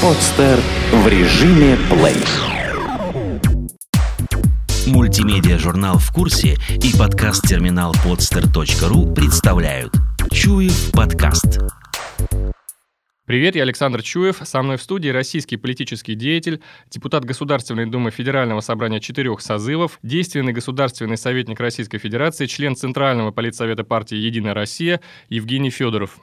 Подстер в режиме плей. Мультимедиа-журнал «В курсе» и подкаст-терминал podster.ru представляют Чуев подкаст. Привет, я Александр Чуев. Со мной в студии российский политический деятель, депутат Государственной Думы Федерального собрания четырех созывов, действенный государственный советник Российской Федерации, член Центрального политсовета партии «Единая Россия» Евгений Федоров.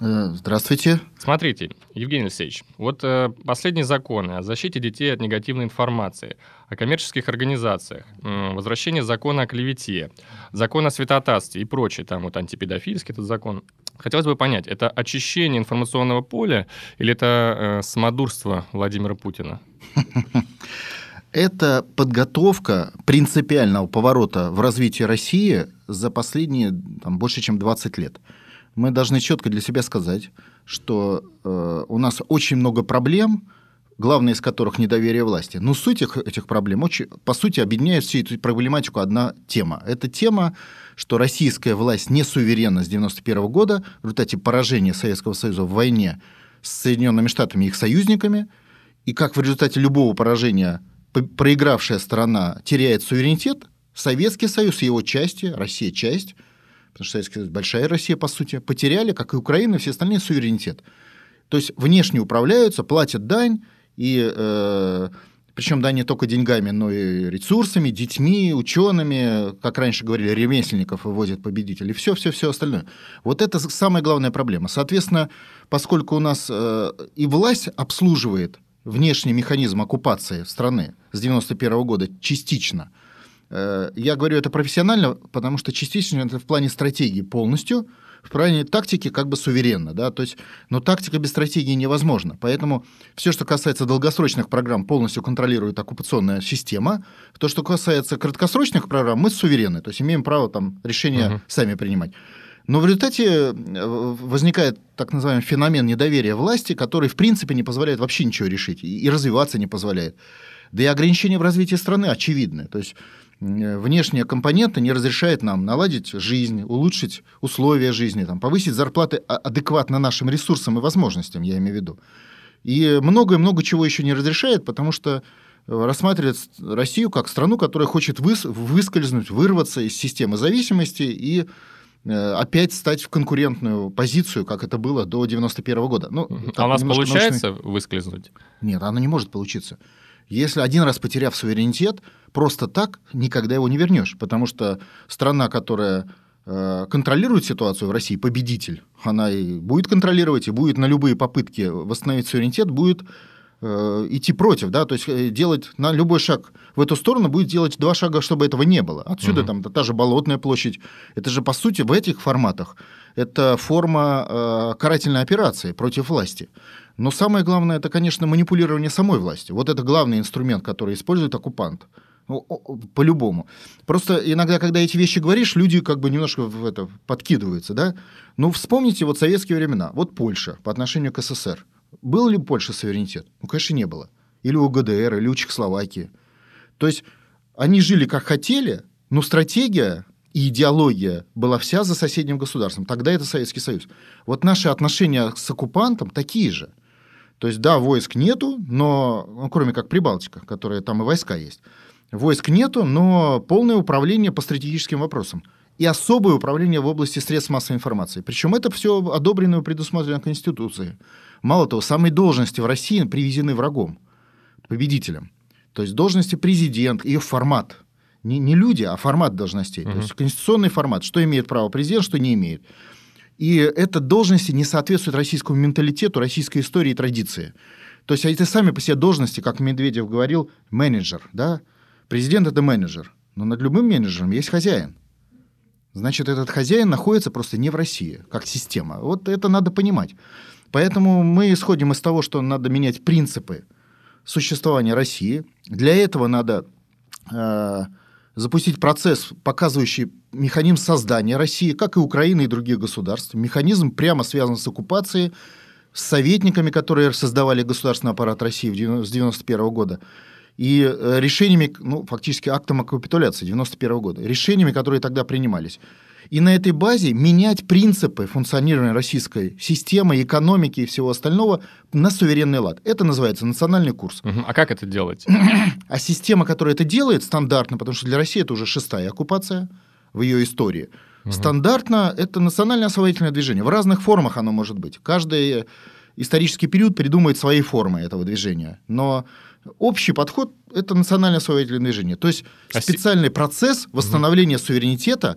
Э, здравствуйте. Смотрите, Евгений Алексеевич, вот э, последние законы о защите детей от негативной информации, о коммерческих организациях, э, возвращение закона о клевете, закон о святотатстве и прочее, там вот антипедофильский этот закон. Хотелось бы понять, это очищение информационного поля или это э, самодурство Владимира Путина? Это подготовка принципиального поворота в развитии России за последние там, больше, чем 20 лет мы должны четко для себя сказать, что э, у нас очень много проблем, главная из которых недоверие власти. Но суть их, этих проблем, очень, по сути, объединяет всю эту проблематику одна тема. Это тема, что российская власть не суверенна с 1991 года в результате поражения Советского Союза в войне с Соединенными Штатами и их союзниками, и как в результате любого поражения проигравшая сторона теряет суверенитет, Советский Союз и его части, Россия часть – потому что Советский Союз, большая Россия, по сути, потеряли, как и Украина, все остальные суверенитет. То есть внешне управляются, платят дань, и э, причем да не только деньгами, но и ресурсами, детьми, учеными, как раньше говорили, ремесленников вывозят победителей, все, все, все остальное. Вот это самая главная проблема. Соответственно, поскольку у нас э, и власть обслуживает внешний механизм оккупации страны с 91 года частично – я говорю это профессионально, потому что частично это в плане стратегии полностью, в плане тактики как бы суверенно, да, то есть, но тактика без стратегии невозможна, поэтому все, что касается долгосрочных программ, полностью контролирует оккупационная система, то, что касается краткосрочных программ, мы суверенны, то есть имеем право там решения uh-huh. сами принимать. Но в результате э, возникает так называемый феномен недоверия власти, который, в принципе, не позволяет вообще ничего решить и развиваться не позволяет. Да и ограничения в развитии страны очевидны. То есть Э, внешняя компонента не разрешает нам наладить жизнь, улучшить условия жизни, там, повысить зарплаты а, адекватно нашим ресурсам и возможностям, я имею в виду. И много-много чего еще не разрешает, потому что э, рассматривает Россию как страну, которая хочет выс выскользнуть, вырваться из системы зависимости и э, опять стать в конкурентную позицию, как это было до 91 года. Ну, а у нас получается научный... выскользнуть? Нет, оно не может получиться. Если один раз потеряв суверенитет, просто так никогда его не вернешь, потому что страна, которая э, контролирует ситуацию в России, победитель, она и будет контролировать, и будет на любые попытки восстановить суверенитет, будет э, идти против, да, то есть э, делать на любой шаг в эту сторону будет делать два шага, чтобы этого не было. Отсюда угу. там та же Болотная площадь. Это же, по сути, в этих форматах это форма э, карательной операции против власти. Но самое главное, это, конечно, манипулирование самой властью. Вот это главный инструмент, который использует оккупант. Ну, по-любому. Просто иногда, когда эти вещи говоришь, люди как бы немножко в это подкидываются, да? Ну, вспомните вот советские времена. Вот Польша по отношению к СССР. Был ли у Польши суверенитет? Ну, конечно, не было. Или у ГДР, или у Чехословакии. То есть они жили как хотели, но стратегия и идеология была вся за соседним государством. Тогда это Советский Союз. Вот наши отношения с оккупантом такие же – то есть, да, войск нету, но, ну, кроме как Прибалтика, которая там и войска есть, войск нету, но полное управление по стратегическим вопросам и особое управление в области средств массовой информации. Причем это все одобрено и предусмотрено Конституцией. Мало того, самые должности в России привезены врагом, победителем. То есть должности президент, ее формат. Не, не люди, а формат должностей. Угу. То есть конституционный формат. Что имеет право президент, что не имеет. И эта должности не соответствует российскому менталитету, российской истории и традиции. То есть это сами по себе должности, как Медведев говорил, менеджер. Да? Президент – это менеджер. Но над любым менеджером есть хозяин. Значит, этот хозяин находится просто не в России, как система. Вот это надо понимать. Поэтому мы исходим из того, что надо менять принципы существования России. Для этого надо э, запустить процесс, показывающий механизм создания России, как и Украины и других государств. Механизм прямо связан с оккупацией, с советниками, которые создавали государственный аппарат России с 1991 года, и э, решениями, ну, фактически актом о капитуляции 1991 года, решениями, которые тогда принимались. и на этой базе менять принципы функционирования российской системы, экономики и всего остального на суверенный лад. Это называется национальный курс. Мгм. А как это делать? А система, которая это делает, стандартно, потому что для России это уже шестая оккупация в ее истории. Стандартно это национальное освободительное движение. В разных формах оно может быть. Каждый исторический период придумает свои формы этого движения. Но общий подход – это национальное освободительное движение. То есть А специальный процесс восстановления суверенитета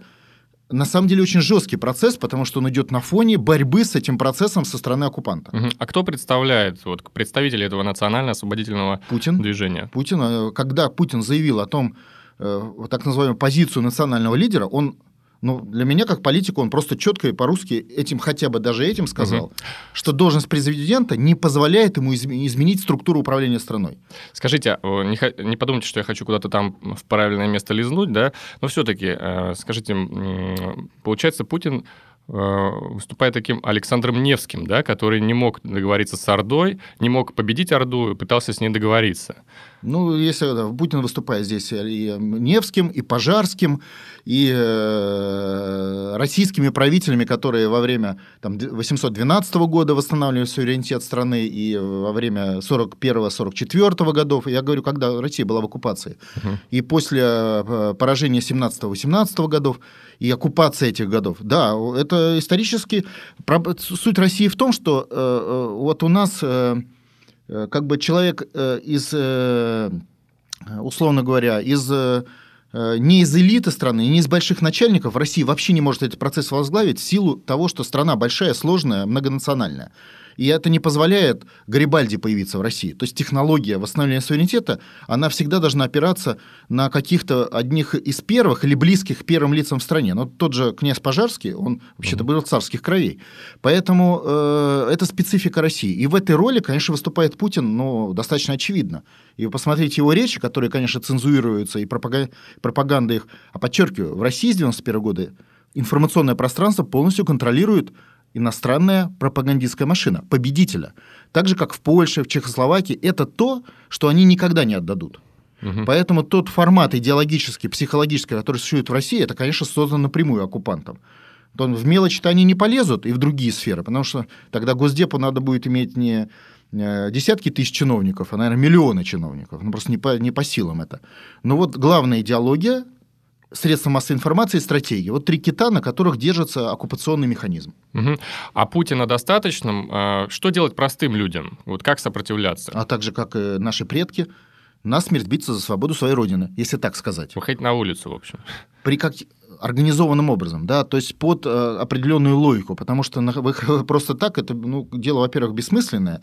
на самом деле очень жесткий процесс, потому что он идет на фоне борьбы с этим процессом со стороны оккупанта. Мгм. А кто представляет вот, представители этого национально-освободительного Путин. движения? Путин, э, когда Путин заявил о том, э, так называемую позицию национального лидера, он, ну, для меня как политика, он просто четко и по-русски этим, хотя бы даже этим сказал, что должность президента не позволяет ему изме- изменить структуру управления страной. Скажите, а, не, не подумайте, что я хочу куда-то там в правильное место лизнуть, да? Но все-таки, скажите, м, получается, Путин э, выступает таким Александром Невским, да, который не мог договориться с Ордой, не мог победить Орду пытался с ней договориться. Ну, если да, Путин выступает здесь и Невским, и Пожарским, и э, российскими правителями, которые во время там, 812 года восстанавливали суверенитет страны, и во время 41-44 годов, я говорю, когда Россия была в оккупации, и после э, поражения 17-18 годов, и оккупации этих годов. Да, это исторически... Суть России в том, что э, э, вот у нас... э, э, как бы человек э, из, э, условно говоря, из э, э, не из элиты страны, не из больших начальников России вообще не может этот процесс возглавить в силу того, что страна большая, сложная, многонациональная. И это не позволяет Гарибальди появиться в России. То есть технология восстановления суверенитета, она всегда должна опираться на каких-то одних из первых или близких первым лицам в стране. Но тот же князь Пожарский, он вообще-то был царских кровей. Поэтому э, это специфика России. И в этой роли, конечно, выступает Путин, ну, достаточно очевидно. И вы посмотрите его речи, которые, конечно, цензурируются, и пропага- пропаганда их, а подчеркиваю, в России с 91 года информационное пространство полностью контролирует иностранная пропагандистская машина, победителя. Так же, как в Польше, в Чехословакии, это то, что они никогда не отдадут. Мгм. Поэтому тот формат идеологический, психологический, который существует в России, это, конечно, создан напрямую оккупантом. То в мелочи-то они не полезут и в другие сферы, потому что тогда Госдепу надо будет иметь не э, десятки тысяч чиновников, а, наверное, миллионы чиновников. Ну, просто не по, не по силам это. Но вот главная идеология, средства массовой информации и стратегии. Вот три кита, на которых держится оккупационный механизм. Мгм. А Путина достаточным? А, Что делать простым людям? Вот как сопротивляться? А также, как и наши предки, насмерть биться за свободу своей родины, если так сказать. Выходить на улицу, в общем. при как организованным образом, да, то есть под э, определенную логику, потому что на- просто так это ну, дело, во-первых, бессмысленное,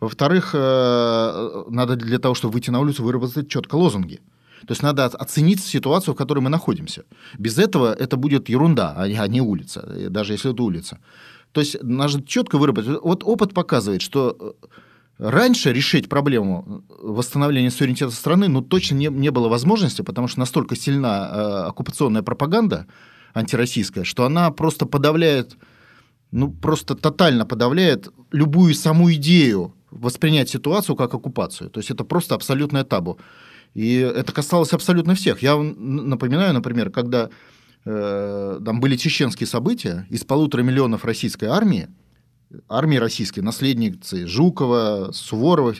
во-вторых, э, надо для того, чтобы выйти на улицу, выработать четко лозунги. То есть надо оценить ситуацию, в которой мы находимся. Без этого это будет ерунда, а не- а улица, э, даже если это улица. То есть надо четко выработать. Вот опыт показывает, что э, раньше решить проблему восстановления суверенитета страны ну, точно не, не было возможности, потому что настолько сильна э, оккупационная пропаганда антироссийская, что она просто подавляет, ну, просто тотально подавляет любую саму идею воспринять ситуацию как оккупацию. То есть это просто абсолютное табу. И это касалось абсолютно всех. Я напоминаю, например, когда э, там были чеченские события, из полутора миллионов российской армии, армии российской, наследницы Жукова, Суворова,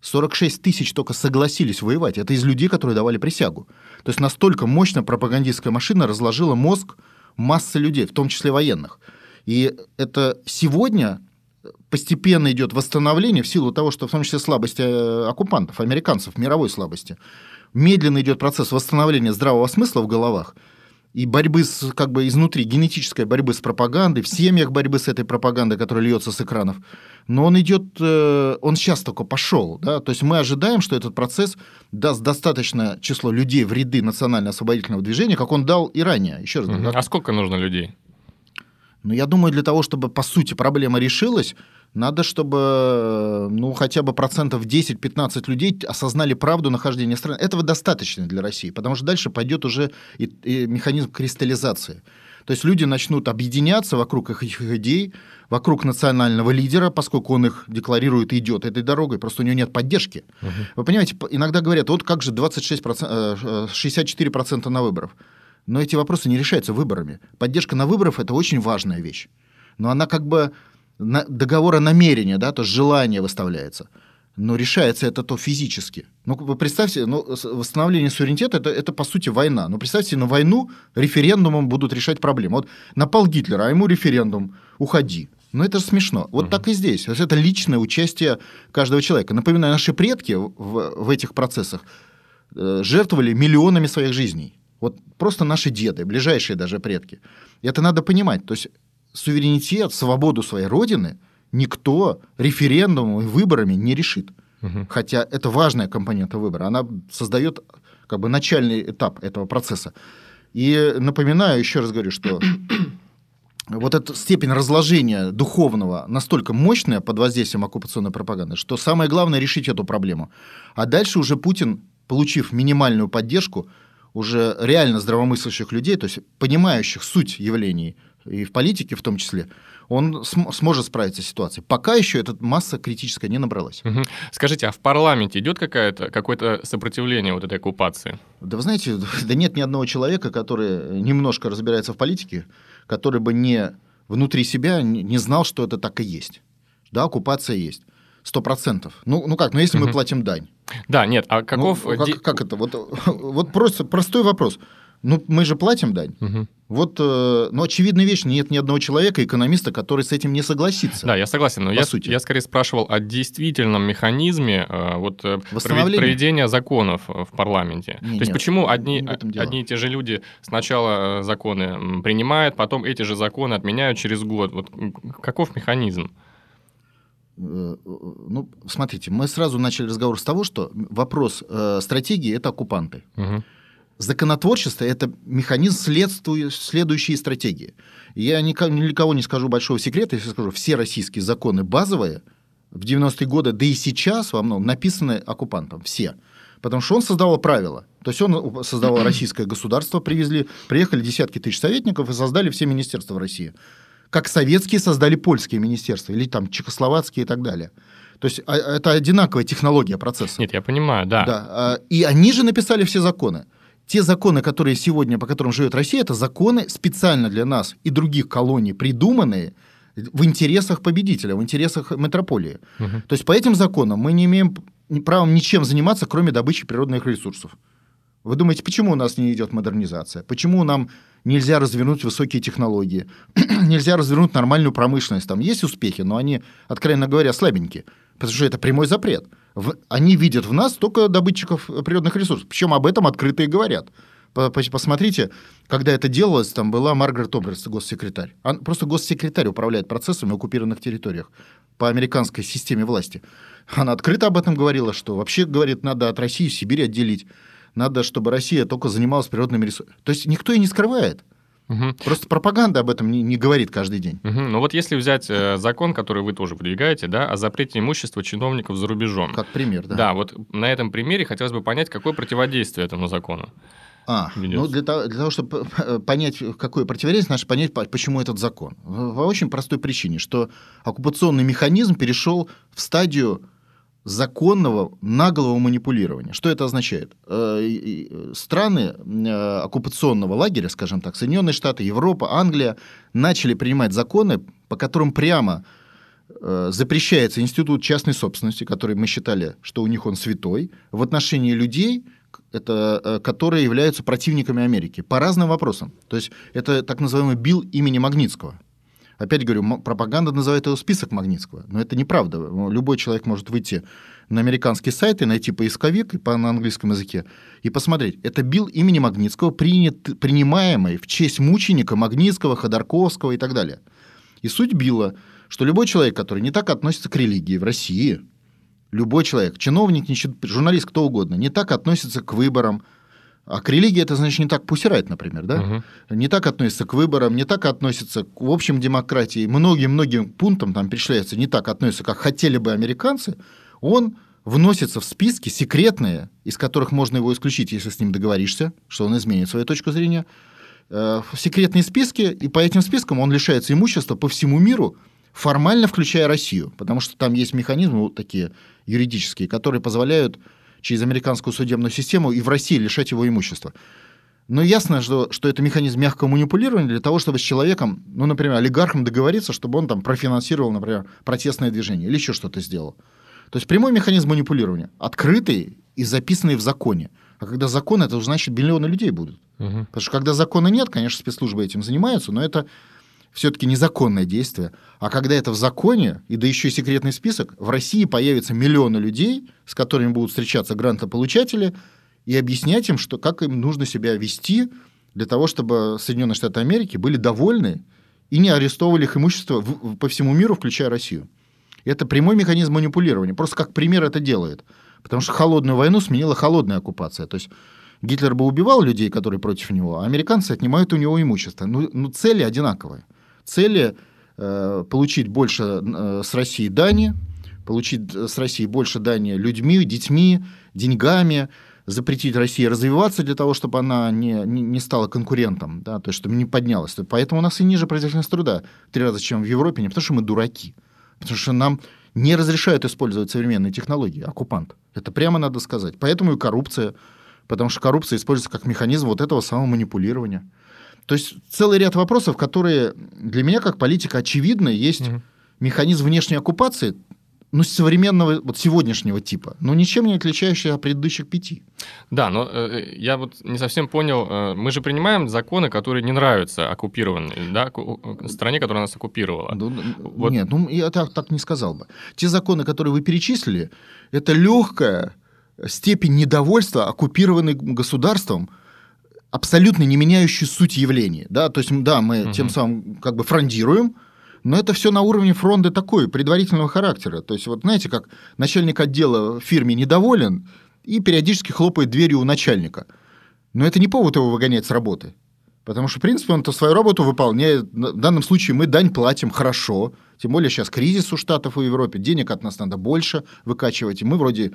46 тысяч только согласились воевать. Это из людей, которые давали присягу. То есть настолько мощно пропагандистская машина разложила мозг массы людей, в том числе военных. И это сегодня постепенно идет восстановление в силу того, что в том числе слабости э, оккупантов, американцев, мировой слабости. Медленно идет процесс восстановления здравого смысла в головах и борьбы с, как бы изнутри, генетической борьбы с пропагандой, в семьях борьбы с этой пропагандой, которая льется с экранов. Но он идет, э, он сейчас только пошел. Да? То есть мы ожидаем, что этот процесс даст достаточное число людей в ряды национально-освободительного движения, как он дал и ранее. Еще раз, как- А сколько нужно людей? Но я думаю, для того, чтобы по сути проблема решилась, надо, чтобы ну, хотя бы процентов 10-15 людей осознали правду нахождения страны. Этого достаточно для России, потому что дальше пойдет уже и, и механизм кристаллизации. То есть люди начнут объединяться вокруг их, их идей, вокруг национального лидера, поскольку он их декларирует и идет этой дорогой, просто у него нет поддержки. Вы понимаете, по- иногда говорят, вот как же 26%, э, э, 64% на выборах. Но эти вопросы не решаются выборами. Поддержка на выборах – это очень важная вещь. Но она как бы на, договора намерения, да, то есть желание выставляется. Но решается это то физически. Ну, вы представьте, ну, восстановление суверенитета это, это по сути война. Но представьте, на войну референдумом будут решать проблемы. Вот напал Гитлер, а ему референдум, уходи. Ну, это же смешно. Вот угу. так и здесь. То есть это личное участие каждого человека. Напоминаю, наши предки в, в этих процессах э, жертвовали миллионами своих жизней. Вот просто наши деды, ближайшие даже предки. Это надо понимать. То есть суверенитет, свободу своей родины никто референдумом и выборами не решит. Угу. Хотя это важная компонента выбора. Она создает как бы начальный этап этого процесса. И напоминаю, еще раз говорю, что вот эта степень разложения духовного настолько мощная под воздействием оккупационной пропаганды, что самое главное решить эту проблему. А дальше уже Путин, получив минимальную поддержку, уже реально здравомыслящих людей, то есть понимающих суть явлений и в политике в том числе, он см- сможет справиться с ситуацией. Пока еще эта масса критическая не набралась. Угу. Скажите, а в парламенте идет какое-то какое сопротивление вот этой оккупации? Да вы знаете, да нет ни одного человека, который немножко разбирается в политике, который бы не внутри себя не знал, что это так и есть. Да, оккупация есть. Сто процентов. Ну, ну как, ну если угу. мы платим дань. Да, нет, а каков... Ну, как, как это? Вот, вот просто простой вопрос. Ну, мы же платим дань. Угу. Вот, э, ну, очевидная вещь, нет ни одного человека, экономиста, который с этим не согласится. Да, я согласен, но я, сути. я скорее спрашивал о действительном механизме э, вот, э, проведения законов в парламенте. Не, То есть нет, почему одни, одни и те же люди сначала законы принимают, потом эти же законы отменяют через год? Вот каков механизм? Ну, смотрите, мы сразу начали разговор с того, что вопрос э, стратегии – это оккупанты. Угу. Законотворчество – это механизм следующей стратегии. Я ни для кого не скажу большого секрета, если скажу, все российские законы базовые в 90-е годы, да и сейчас во многом написаны оккупантом, все. Потому что он создавал правила. То есть он создавал российское государство, привезли, приехали десятки тысяч советников и создали все министерства в России. Как советские создали польские министерства, или там чехословацкие и так далее. То есть а, это одинаковая технология процесса. Нет, я понимаю, да. да. А, и они же написали все законы те законы, которые сегодня, по которым живет Россия, это законы специально для нас и других колоний придуманные в интересах победителя, в интересах метрополии. Угу. То есть по этим законам мы не имеем права ничем заниматься, кроме добычи природных ресурсов. Вы думаете, почему у нас не идет модернизация? Почему нам нельзя развернуть высокие технологии? нельзя развернуть нормальную промышленность? Там есть успехи, но они, откровенно говоря, слабенькие. Потому что это прямой запрет они видят в нас только добытчиков природных ресурсов. Причем об этом открыто и говорят. Посмотрите, когда это делалось, там была Маргарет Оберс, госсекретарь. Он, просто госсекретарь управляет процессами в оккупированных территориях по американской системе власти. Она открыто об этом говорила, что вообще, говорит, надо от России Сибирь отделить. Надо, чтобы Россия только занималась природными ресурсами. То есть никто и не скрывает. Угу. Просто пропаганда об этом не, не говорит каждый день. Угу. Ну вот если взять э, закон, который вы тоже продвигаете, да, о запрете имущества чиновников за рубежом. Как пример, да. Да, вот на этом примере хотелось бы понять, какое противодействие этому закону. А, ведется. ну для того, для того, чтобы понять, какое противоречие, надо понять, почему этот закон. По очень простой причине, что оккупационный механизм перешел в стадию законного наглого манипулирования. Что это означает? Э, страны э, оккупационного лагеря, скажем так, Соединенные Штаты, Европа, Англия, начали принимать законы, по которым прямо э, запрещается институт частной собственности, который мы считали, что у них он святой, в отношении людей, это, которые являются противниками Америки по разным вопросам. То есть это так называемый бил имени Магнитского – Опять говорю, пропаганда называет его список Магнитского, но это неправда. Любой человек может выйти на американский сайт и найти поисковик по, на английском языке и посмотреть. Это бил имени Магнитского, принят, принимаемый в честь мученика Магнитского, Ходорковского и так далее. И суть била, что любой человек, который не так относится к религии в России, любой человек, чиновник, журналист, кто угодно, не так относится к выборам, а к религии это, значит, не так пусирает, например, да? Угу. Не так относится к выборам, не так относится к в общем демократии. Многим-многим пунктам там перечисляется, не так относится, как хотели бы американцы. Он вносится в списки секретные, из которых можно его исключить, если с ним договоришься, что он изменит свою точку зрения. Э, в секретные списки, и по этим спискам он лишается имущества по всему миру, формально включая Россию, потому что там есть механизмы вот такие юридические, которые позволяют через американскую судебную систему и в России лишать его имущества. Но ясно, что, что это механизм мягкого манипулирования для того, чтобы с человеком, ну, например, олигархом договориться, чтобы он там профинансировал, например, протестное движение или еще что-то сделал. То есть прямой механизм манипулирования, открытый и записанный в законе. А когда закон, это значит миллионы людей будут. Угу. Потому что когда закона нет, конечно, спецслужбы этим занимаются, но это все-таки незаконное действие. А когда это в законе, и да еще и секретный список, в России появятся миллионы людей, с которыми будут встречаться грантополучатели, и объяснять им, что, как им нужно себя вести для того, чтобы Соединенные Штаты Америки были довольны и не арестовывали их имущество в, по всему миру, включая Россию. Это прямой механизм манипулирования. Просто как пример это делает. Потому что холодную войну сменила холодная оккупация. То есть Гитлер бы убивал людей, которые против него, а американцы отнимают у него имущество. Ну, ну цели одинаковые. Цели э, получить больше э, с России дани, получить с России больше дани людьми, детьми, деньгами, запретить России развиваться для того, чтобы она не, не стала конкурентом, да, то есть чтобы не поднялась. Поэтому у нас и ниже производительность труда в три раза, чем в Европе, не потому что мы дураки, потому что нам не разрешают использовать современные технологии, оккупант. Это прямо надо сказать. Поэтому и коррупция, потому что коррупция используется как механизм вот этого самого манипулирования. То есть целый ряд вопросов, которые для меня как политика очевидны, есть угу. механизм внешней оккупации, ну, современного, вот сегодняшнего типа, но ничем не отличающийся от предыдущих пяти. Да, но э, я вот не совсем понял, э, мы же принимаем законы, которые не нравятся оккупированной, да, э, стране, которая нас оккупировала. Ну, вот. Нет, ну, я так, так не сказал бы. Те законы, которые вы перечислили, это легкая степень недовольства оккупированным государством, абсолютно не меняющий суть явлений. Да? То есть, да, мы угу. тем самым как бы фрондируем, но это все на уровне фронта такой, предварительного характера. То есть, вот знаете, как начальник отдела в фирме недоволен и периодически хлопает дверью у начальника. Но это не повод его выгонять с работы. Потому что, в принципе, он-то свою работу выполняет. В данном случае мы дань платим хорошо. Тем более сейчас кризис у Штатов и Европе. Денег от нас надо больше выкачивать. И мы вроде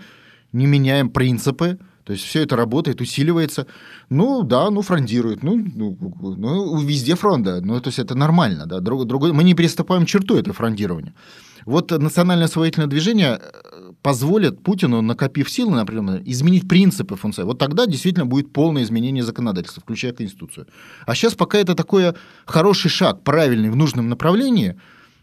не меняем принципы. То есть все это работает, усиливается. Ну да, ну фрондирует. Ну, ну, ну везде фронта. Ну, то есть это нормально. Да? Друг, другой, мы не переступаем черту это фрондирование. Вот национальное освоительное движение э, позволит Путину, накопив силы, например, изменить принципы функции. Вот тогда действительно будет полное изменение законодательства, включая Конституцию. А сейчас пока это такой хороший шаг, правильный, в нужном направлении,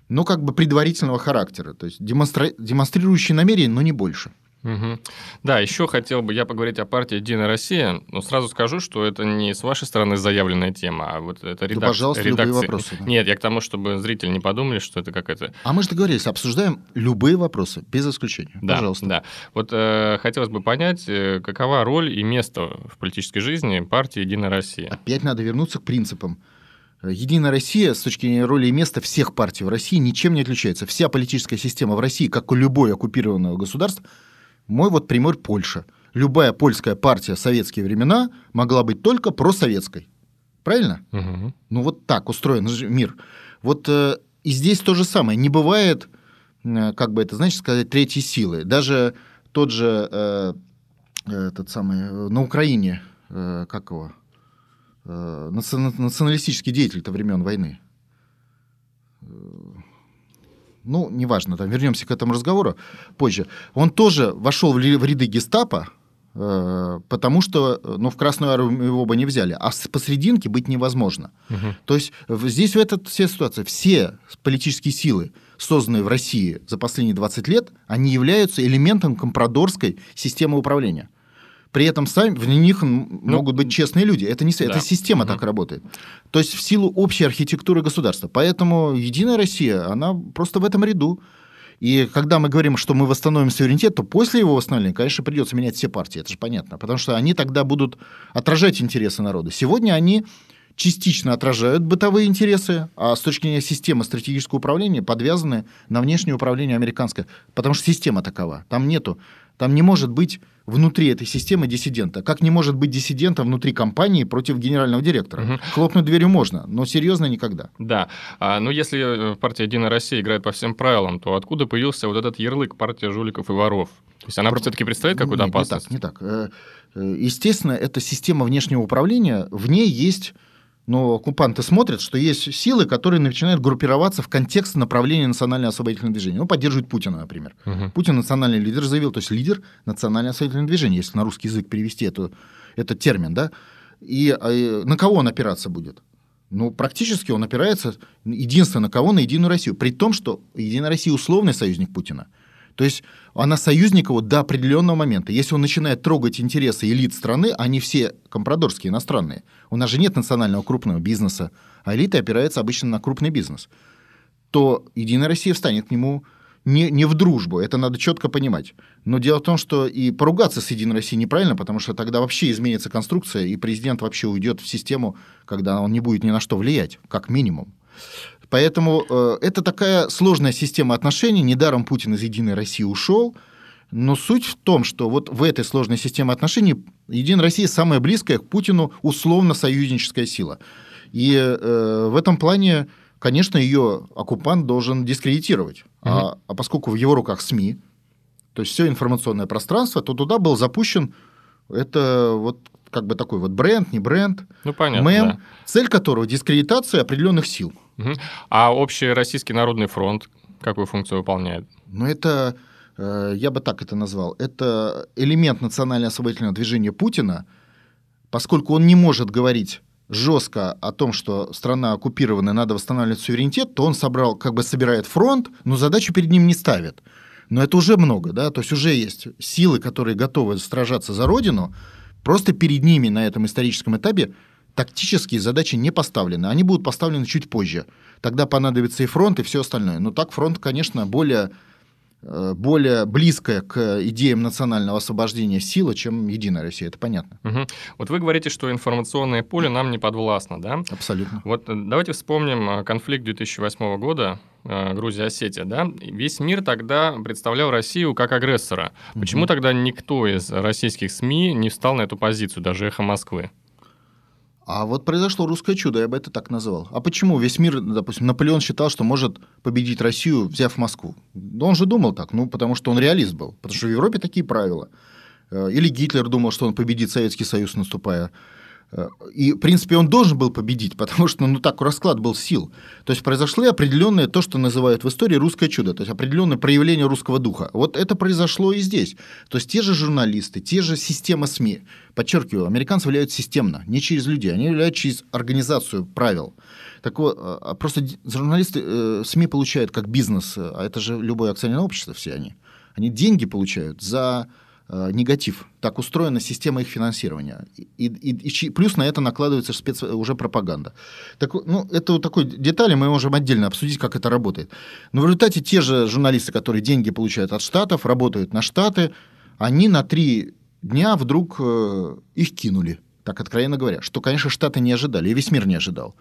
но как бы предварительного характера. То есть демонстра... демонстрирующий намерение, но не больше. Угу. Да, еще хотел бы я поговорить о партии «Единая Россия», но сразу скажу, что это не с вашей стороны заявленная тема, а вот это редак... да, пожалуйста, редакция. любые вопросы. Да. Нет, я к тому, чтобы зрители не подумали, что это какая-то... А мы же договорились, обсуждаем любые вопросы, без исключения. Да, пожалуйста. Да, вот э, хотелось бы понять, э, какова роль и место в политической жизни партии «Единая Россия». Опять надо вернуться к принципам. Единая Россия с точки зрения роли и места всех партий в России ничем не отличается. Вся политическая система в России, как у любой оккупированного государства, мой вот пример Польша. Любая польская партия в советские времена могла быть только просоветской. Правильно? Угу. Ну вот так устроен мир. Вот э, и здесь то же самое. Не бывает, э, как бы это значит сказать, третьей силы. Даже тот же э, этот самый э, на Украине, э, как его, э, националистический деятель-то времен войны ну, неважно, там, вернемся к этому разговору позже, он тоже вошел в ряды гестапо, э, потому что ну, в Красную Армию его бы не взяли, а посерединке быть невозможно. Угу. То есть здесь в этой все ситуации, все политические силы, созданные в России за последние 20 лет, они являются элементом компрадорской системы управления. При этом сами в них ну, могут быть честные люди. Это не да. эта система угу. так работает. То есть в силу общей архитектуры государства. Поэтому Единая Россия, она просто в этом ряду. И когда мы говорим, что мы восстановим суверенитет, то после его восстановления, конечно, придется менять все партии. Это же понятно. Потому что они тогда будут отражать интересы народа. Сегодня они частично отражают бытовые интересы, а с точки зрения системы стратегического управления подвязаны на внешнее управление американское. Потому что система такова. Там нету, там не может быть внутри этой системы диссидента. Как не может быть диссидента внутри компании против генерального директора? Угу. Хлопнуть дверью можно, но серьезно никогда. Да. А, ну, если э, партия «Единая Россия» играет по всем правилам, то откуда появился вот этот ярлык «партия жуликов и воров»? То есть она Про... все-таки представляет какую-то Нет, опасность? Не так, не так. Э, э, естественно, это система внешнего управления, в ней есть но оккупанты смотрят, что есть силы, которые начинают группироваться в контекст направления национального освободительного движения. Ну, поддерживают Путина, например. Угу. Путин национальный лидер заявил, то есть лидер национального освободительного движения, если на русский язык перевести эту, этот термин, да, И э, на кого он опираться будет? Ну, практически он опирается единственно на кого? На Единую Россию. При том, что Единая Россия условный союзник Путина. То есть она союзник его до определенного момента. Если он начинает трогать интересы элит страны, они все компрадорские, иностранные. У нас же нет национального крупного бизнеса, а элита опирается обычно на крупный бизнес. То Единая Россия встанет к нему не, не в дружбу, это надо четко понимать. Но дело в том, что и поругаться с Единой Россией неправильно, потому что тогда вообще изменится конструкция, и президент вообще уйдет в систему, когда он не будет ни на что влиять, как минимум. Поэтому э, это такая сложная система отношений. Недаром Путин из Единой России ушел. Но суть в том, что вот в этой сложной системе отношений Единая Россия самая близкая к Путину условно-союзническая сила. И э, в этом плане конечно, ее оккупант должен дискредитировать. Угу. А, а поскольку в его руках СМИ, то есть все информационное пространство, то туда был запущен это вот как бы такой вот бренд, не бренд, ну, понятно, мем, да. цель которого дискредитация определенных сил. Угу. А общий Российский народный фронт какую функцию выполняет? Ну, это, э, я бы так это назвал, это элемент национально-освободительного движения Путина, поскольку он не может говорить жестко о том, что страна оккупирована, надо восстанавливать суверенитет, то он собрал, как бы собирает фронт, но задачу перед ним не ставит. Но это уже много, да, то есть уже есть силы, которые готовы сражаться за Родину, просто перед ними на этом историческом этапе тактические задачи не поставлены. Они будут поставлены чуть позже. Тогда понадобится и фронт, и все остальное. Но так фронт, конечно, более Э, более близкая к идеям национального освобождения сила, чем Единая Россия, это понятно. Угу. Вот вы говорите, что информационное поле нам не подвластно, да? Абсолютно. Вот э, давайте вспомним э, конфликт 2008 года, Грузия-Осетия, да? Весь мир тогда представлял Россию как агрессора. Почему угу. тогда никто из российских СМИ не встал на эту позицию, даже «Эхо Москвы»? А вот произошло русское чудо, я бы это так назвал. А почему весь мир, допустим, Наполеон считал, что может победить Россию, взяв Москву? Он же думал так, ну, потому что он реалист был, потому что в Европе такие правила. Э, или Гитлер думал, что он победит Советский Союз, наступая и, в принципе, он должен был победить, потому что, ну, так, расклад был сил. То есть, произошло определенное, то, что называют в истории русское чудо, то есть, определенное проявление русского духа. Вот это произошло и здесь. То есть, те же журналисты, те же системы СМИ, подчеркиваю, американцы влияют системно, не через людей, они влияют через организацию правил. Так вот, а, а просто журналисты, э, СМИ получают как бизнес, а это же любое акционерное общество все они, они деньги получают за негатив. Так устроена система их финансирования. И, и, и плюс на это накладывается спец, уже пропаганда. Так, ну, это вот такой детали, мы можем отдельно обсудить, как это работает. Но в результате те же журналисты, которые деньги получают от штатов, работают на штаты, они на три дня вдруг э, их кинули, так откровенно говоря, что, конечно, штаты не ожидали, и весь мир не ожидал.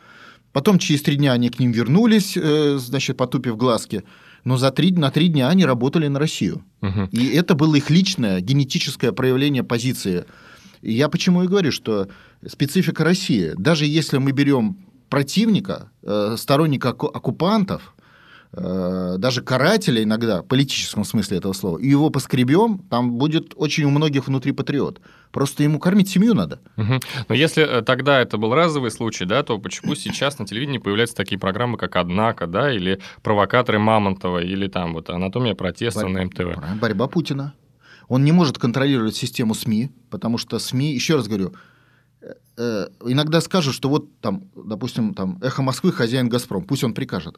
Потом через три дня они к ним вернулись, э, значит, потупив глазки – но за три, на три дня они работали на Россию. Угу. И это было их личное генетическое проявление позиции. И я почему и говорю, что специфика России, даже если мы берем противника, э, сторонника оккупантов, даже карателя иногда, в политическом смысле этого слова, и его поскребем, там будет очень у многих внутри патриот. Просто ему кормить семью надо. Угу. Но если э, тогда это был разовый случай, да, то почему сейчас на телевидении появляются такие программы, как «Однако», да, или «Провокаторы Мамонтова», или там вот «Анатомия протеста» Борь... на МТВ? Борьба Путина. Он не может контролировать систему СМИ, потому что СМИ, еще раз говорю, э, иногда скажут, что вот там, допустим, там «Эхо Москвы» хозяин «Газпром», пусть он прикажет.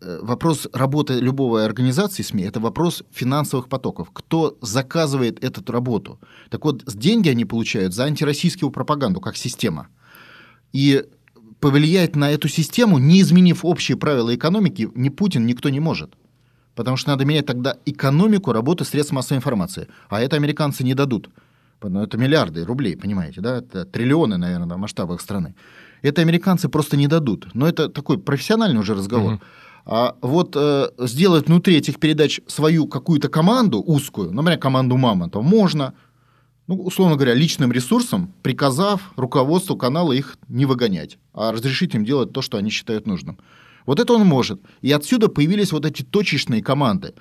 Э, вопрос работы любой организации СМИ – это вопрос финансовых потоков. Кто заказывает эту работу? Так вот, деньги они получают за антироссийскую пропаганду, как система. И повлиять на эту систему, не изменив общие правила экономики, ни Путин, никто не может. Потому что надо менять тогда экономику работы средств массовой информации. А это американцы не дадут. Ну, это миллиарды рублей, понимаете, да? Это триллионы, наверное, в масштабах страны. Это американцы просто не дадут. Но это такой профессиональный уже разговор. Угу. А вот э, сделать внутри этих передач свою какую-то команду узкую, например, команду Мамонтова, можно, ну, условно говоря, личным ресурсом, приказав руководству канала их не выгонять, а разрешить им делать то, что они считают нужным. Вот это он может. И отсюда появились вот эти точечные команды.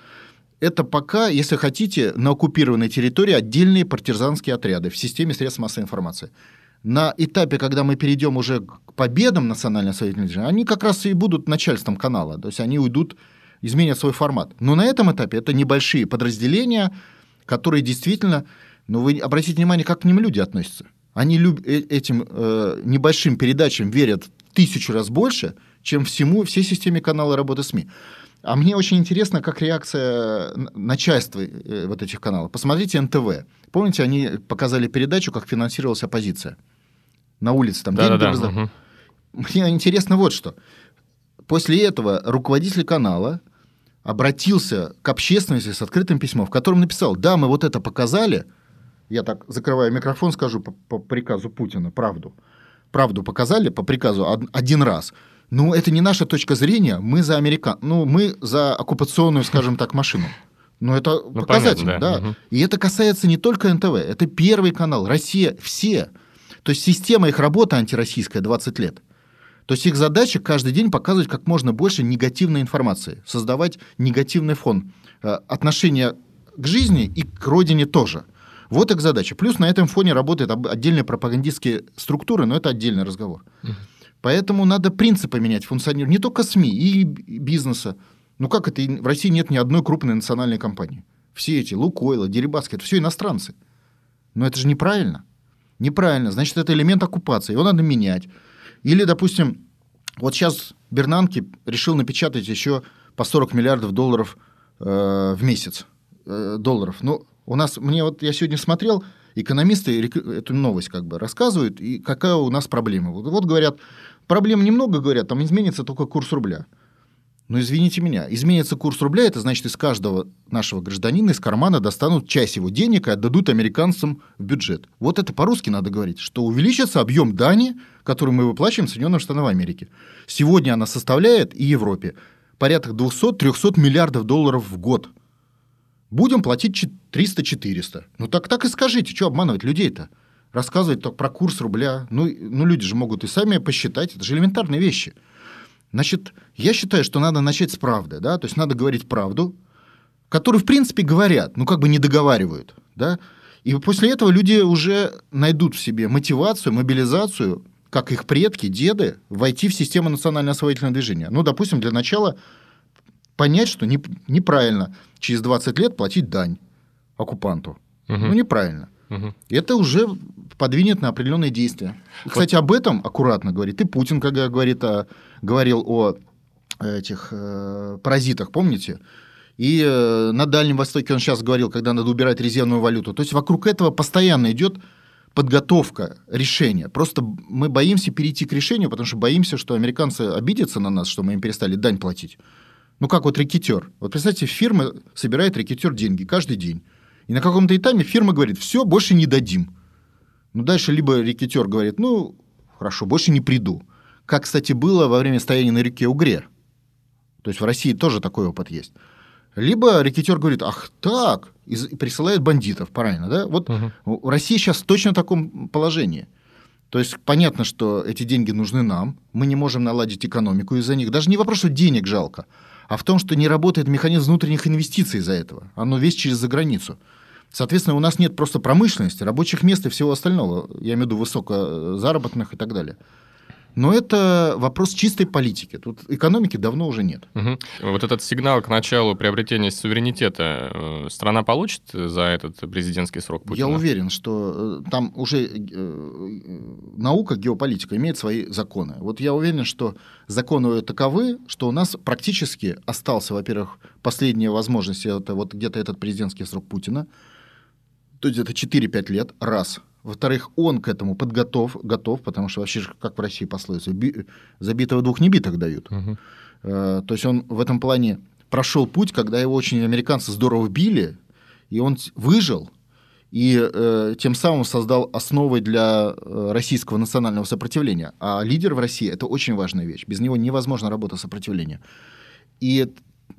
Это пока, если хотите, на оккупированной территории отдельные партизанские отряды в системе средств массовой информации на этапе, когда мы перейдем уже к победам национальной движения, они как раз и будут начальством канала, то есть они уйдут, изменят свой формат. Но на этом этапе это небольшие подразделения, которые действительно, ну вы обратите внимание, как к ним люди относятся. Они люб... э- этим э, небольшим передачам верят тысячу раз больше, чем всему, всей системе канала работы СМИ. А мне очень интересно, как реакция начальства э, вот этих каналов. Посмотрите НТВ. Помните, они показали передачу, как финансировалась оппозиция? На улице там деньги Да-да-да. раздавали. мгм. Мне интересно вот что. После этого руководитель канала обратился к общественности с открытым письмом, в котором написал, да, мы вот это показали, я так закрываю микрофон, скажу по, по приказу Путина правду. Правду показали по приказу од- один раз. Но это не наша точка зрения, мы за американ... ну, мы за оккупационную, скажем так, машину. Но это Ну, показательно, понятно, да. да. Мгм. И это касается не только НТВ, это Первый канал, Россия, все. То есть система их работы антироссийская 20 лет. То есть их задача каждый день показывать как можно больше негативной информации, создавать негативный фон э, отношения к жизни и к родине тоже. Вот их задача. Плюс на этом фоне работают отдельные пропагандистские структуры, но это отдельный разговор. Поэтому надо принципы менять функционирования не только СМИ и бизнеса. Ну как это? В России нет ни одной крупной национальной компании. Все эти Лукойлы, Дерибаски, это все иностранцы. Но это же неправильно. Неправильно. Значит, это элемент оккупации. Его надо менять. Или, допустим, вот сейчас Бернанки решил напечатать еще по 40 миллиардов долларов э, в месяц. э, долларов. Ну, у нас, мне вот, я сегодня смотрел, экономисты эту новость как бы рассказывают, и какая у нас проблема. Вот, вот говорят, проблем немного, говорят, там изменится только курс рубля. Но извините меня, изменится курс рубля, это значит, из каждого нашего гражданина из кармана достанут часть его денег и отдадут американцам в бюджет. Вот это по-русски надо говорить, что увеличится объем дани, который мы выплачиваем Соединенным Штатам Америки. Сегодня она составляет и Европе порядка 200-300 миллиардов долларов в год. Будем платить чет- 300-400. Ну так, так и скажите, что обманывать людей-то? Рассказывать только про курс рубля. Ну, ну, люди же могут и сами посчитать. Это же элементарные вещи. Значит, я считаю, что надо начать с правды, да, то есть надо говорить правду, которую, в принципе, говорят, ну, как бы не договаривают, да, и после этого люди уже найдут в себе мотивацию, мобилизацию, как их предки, деды, войти в систему национального освоительного движения. Ну, допустим, для начала понять, что не- неправильно через 20 лет платить дань оккупанту. Мгм. Ну, неправильно. Мгм. Это уже подвинет на определенные действия. И, Кстати, об этом аккуратно говорит и Путин, когда говорит о, говорил о этих э, паразитах, помните? И э, на Дальнем Востоке он сейчас говорил, когда надо убирать резервную валюту. То есть вокруг этого постоянно идет подготовка решения. Просто мы боимся перейти к решению, потому что боимся, что американцы обидятся на нас, что мы им перестали дань платить. Ну, как вот рекетер. Вот представьте, фирма собирает рекетер деньги каждый день. И на каком-то этапе фирма говорит, все, больше не дадим. Ну, дальше либо рекетер говорит, ну, хорошо, больше не приду. Как, кстати, было во время стояния на реке Угре. То есть в России тоже такой опыт есть. Либо рекетер говорит, ах так, и присылает бандитов, правильно, да? Вот Мгм. в России сейчас в точно таком положении. То есть понятно, что эти деньги нужны нам, мы не можем наладить экономику из-за них. Даже не вопрос, что денег жалко, а в том, что не работает механизм внутренних инвестиций из-за этого. Оно весь через заграницу. Соответственно, у нас нет просто промышленности, рабочих мест и всего остального. Я имею в виду высокозаработных и так далее. Но это вопрос чистой политики. Тут экономики давно уже нет. Мгм. Вот этот сигнал к началу приобретения суверенитета э, страна получит за этот президентский срок Путина? Я уверен, что э, там уже э, наука, геополитика имеет свои законы. Вот я уверен, что законы таковы, что у нас практически остался, во-первых, последняя возможность, это вот где-то этот президентский срок Путина, то есть это 4-5 лет, раз. Во-вторых, он к этому подготов, готов, потому что вообще, же, как в России пословица, би- забитого двух небитых дают. Э, То есть он в этом плане прошел путь, когда его очень американцы здорово били, и он выжил, и э, тем самым создал основы для э, российского национального сопротивления. А лидер в России – это очень важная вещь. Без него невозможна работа сопротивления. И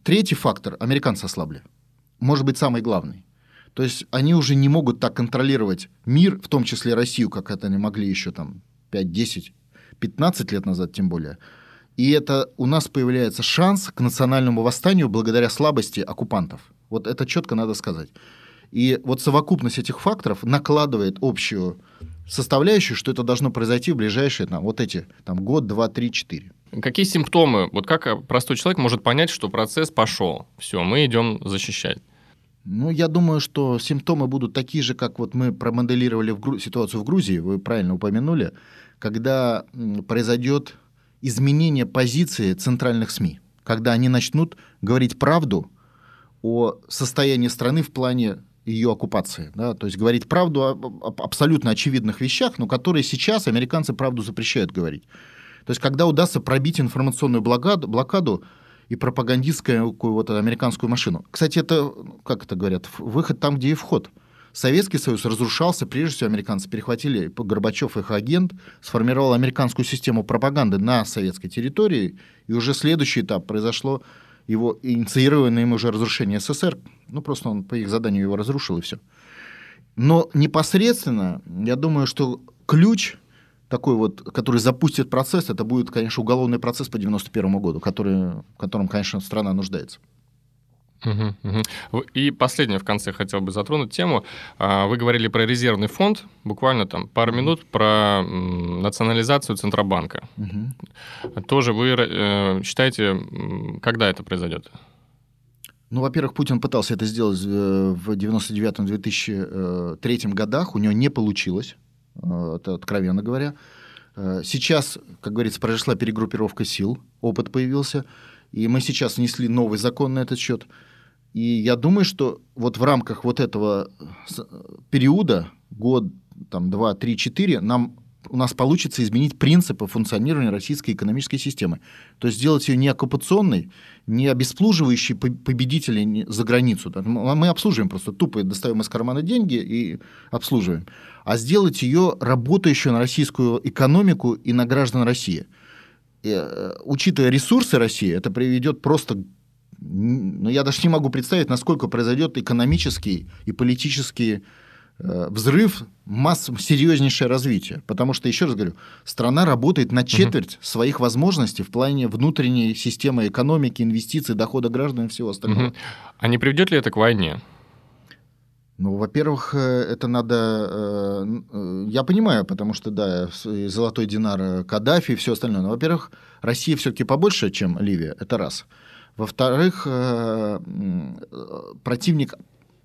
третий фактор – американцы ослабли. Может быть, самый главный. То есть они уже не могут так контролировать мир, в том числе Россию, как это они могли еще там 5, 10, 15 лет назад тем более. И это у нас появляется шанс к национальному восстанию благодаря слабости оккупантов. Вот это четко надо сказать. И вот совокупность этих факторов накладывает общую составляющую, что это должно произойти в ближайшие там, вот эти там, год, два, три, четыре. Какие симптомы? Вот как простой человек может понять, что процесс пошел? Все, мы идем защищать. Ну, я думаю, что симптомы будут такие же, как вот мы промоделировали в Гру... ситуацию в Грузии, вы правильно упомянули, когда произойдет изменение позиции центральных СМИ, когда они начнут говорить правду о состоянии страны в плане ее оккупации. Да? То есть говорить правду о, абсолютно очевидных вещах, но которые сейчас американцы правду запрещают говорить. То есть когда удастся пробить информационную блокаду, блокаду и пропагандистскую вот американскую машину. Кстати, это, как это говорят, выход там, где и вход. Советский Союз разрушался, прежде всего американцы перехватили, Горбачев их агент, сформировал американскую систему пропаганды на советской территории, и уже следующий этап произошло его инициированное им уже разрушение СССР. Ну, просто он по их заданию его разрушил, и все. Но непосредственно, я думаю, что ключ такой вот, который запустит процесс, это будет, конечно, уголовный процесс по 91 году, который, в котором, конечно, страна нуждается. Угу, угу. И последнее в конце хотел бы затронуть тему. А, вы говорили про резервный фонд, буквально там пару минут про национализацию Центробанка. Угу. Тоже вы э, считаете, когда это произойдет? Ну, во-первых, Путин пытался это сделать э, в 99-2003 э, годах, у него не получилось. Э, это откровенно говоря. Э, сейчас, как говорится, произошла перегруппировка сил, опыт появился, и мы сейчас внесли новый закон на этот счет. И я думаю, что вот в рамках вот этого периода, год, там, два, три, четыре, нам у нас получится изменить принципы функционирования российской экономической системы. То есть сделать ее не оккупационной, не обесплуживающей победителей за границу. Мы обслуживаем просто тупо, достаем из кармана деньги и обслуживаем. А сделать ее работающую на российскую экономику и на граждан России. И, э, учитывая ресурсы России, это приведет просто ну, я даже не могу представить, насколько произойдет экономический и политический взрыв, масс, серьезнейшее развитие. Потому что, еще раз говорю, страна работает на четверть угу. своих возможностей в плане внутренней системы экономики, инвестиций, дохода граждан и всего остального. Угу. А не приведет ли это к войне? Ну, во-первых, э, это надо... Э, я понимаю, потому что, да, золотой динар Каддафи и все остальное. Но, во-первых, Россия все-таки побольше, чем Ливия, это раз. Во-вторых, противник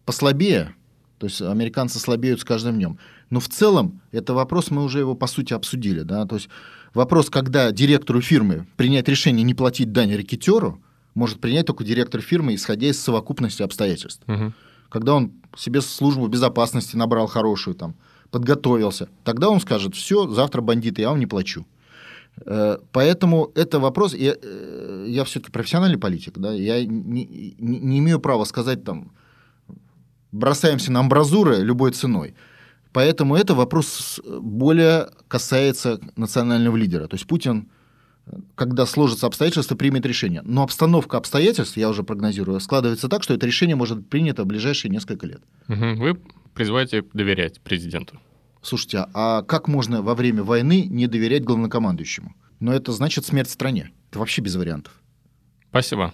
послабее, то есть американцы слабеют с каждым днем. Но в целом это вопрос, мы уже его по сути обсудили. Да? То есть вопрос, когда директору фирмы принять решение не платить дань рекетеру, может принять только директор фирмы, исходя из совокупности обстоятельств. Угу. Когда он себе службу безопасности набрал хорошую, там, подготовился, тогда он скажет, все, завтра бандиты, я вам не плачу. Э, поэтому это вопрос, я, э, я все-таки профессиональный политик, да, я не, не, не имею права сказать там, бросаемся на амбразуры любой ценой. Поэтому это вопрос более касается национального лидера. То есть Путин, когда сложатся обстоятельства, примет решение. Но обстановка обстоятельств, я уже прогнозирую, складывается так, что это решение может быть принято в ближайшие несколько лет. Вы призываете доверять президенту? Слушайте, а как можно во время войны не доверять главнокомандующему? Но это значит смерть стране. Это вообще без вариантов. Спасибо.